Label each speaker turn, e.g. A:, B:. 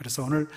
A: 그래서 오늘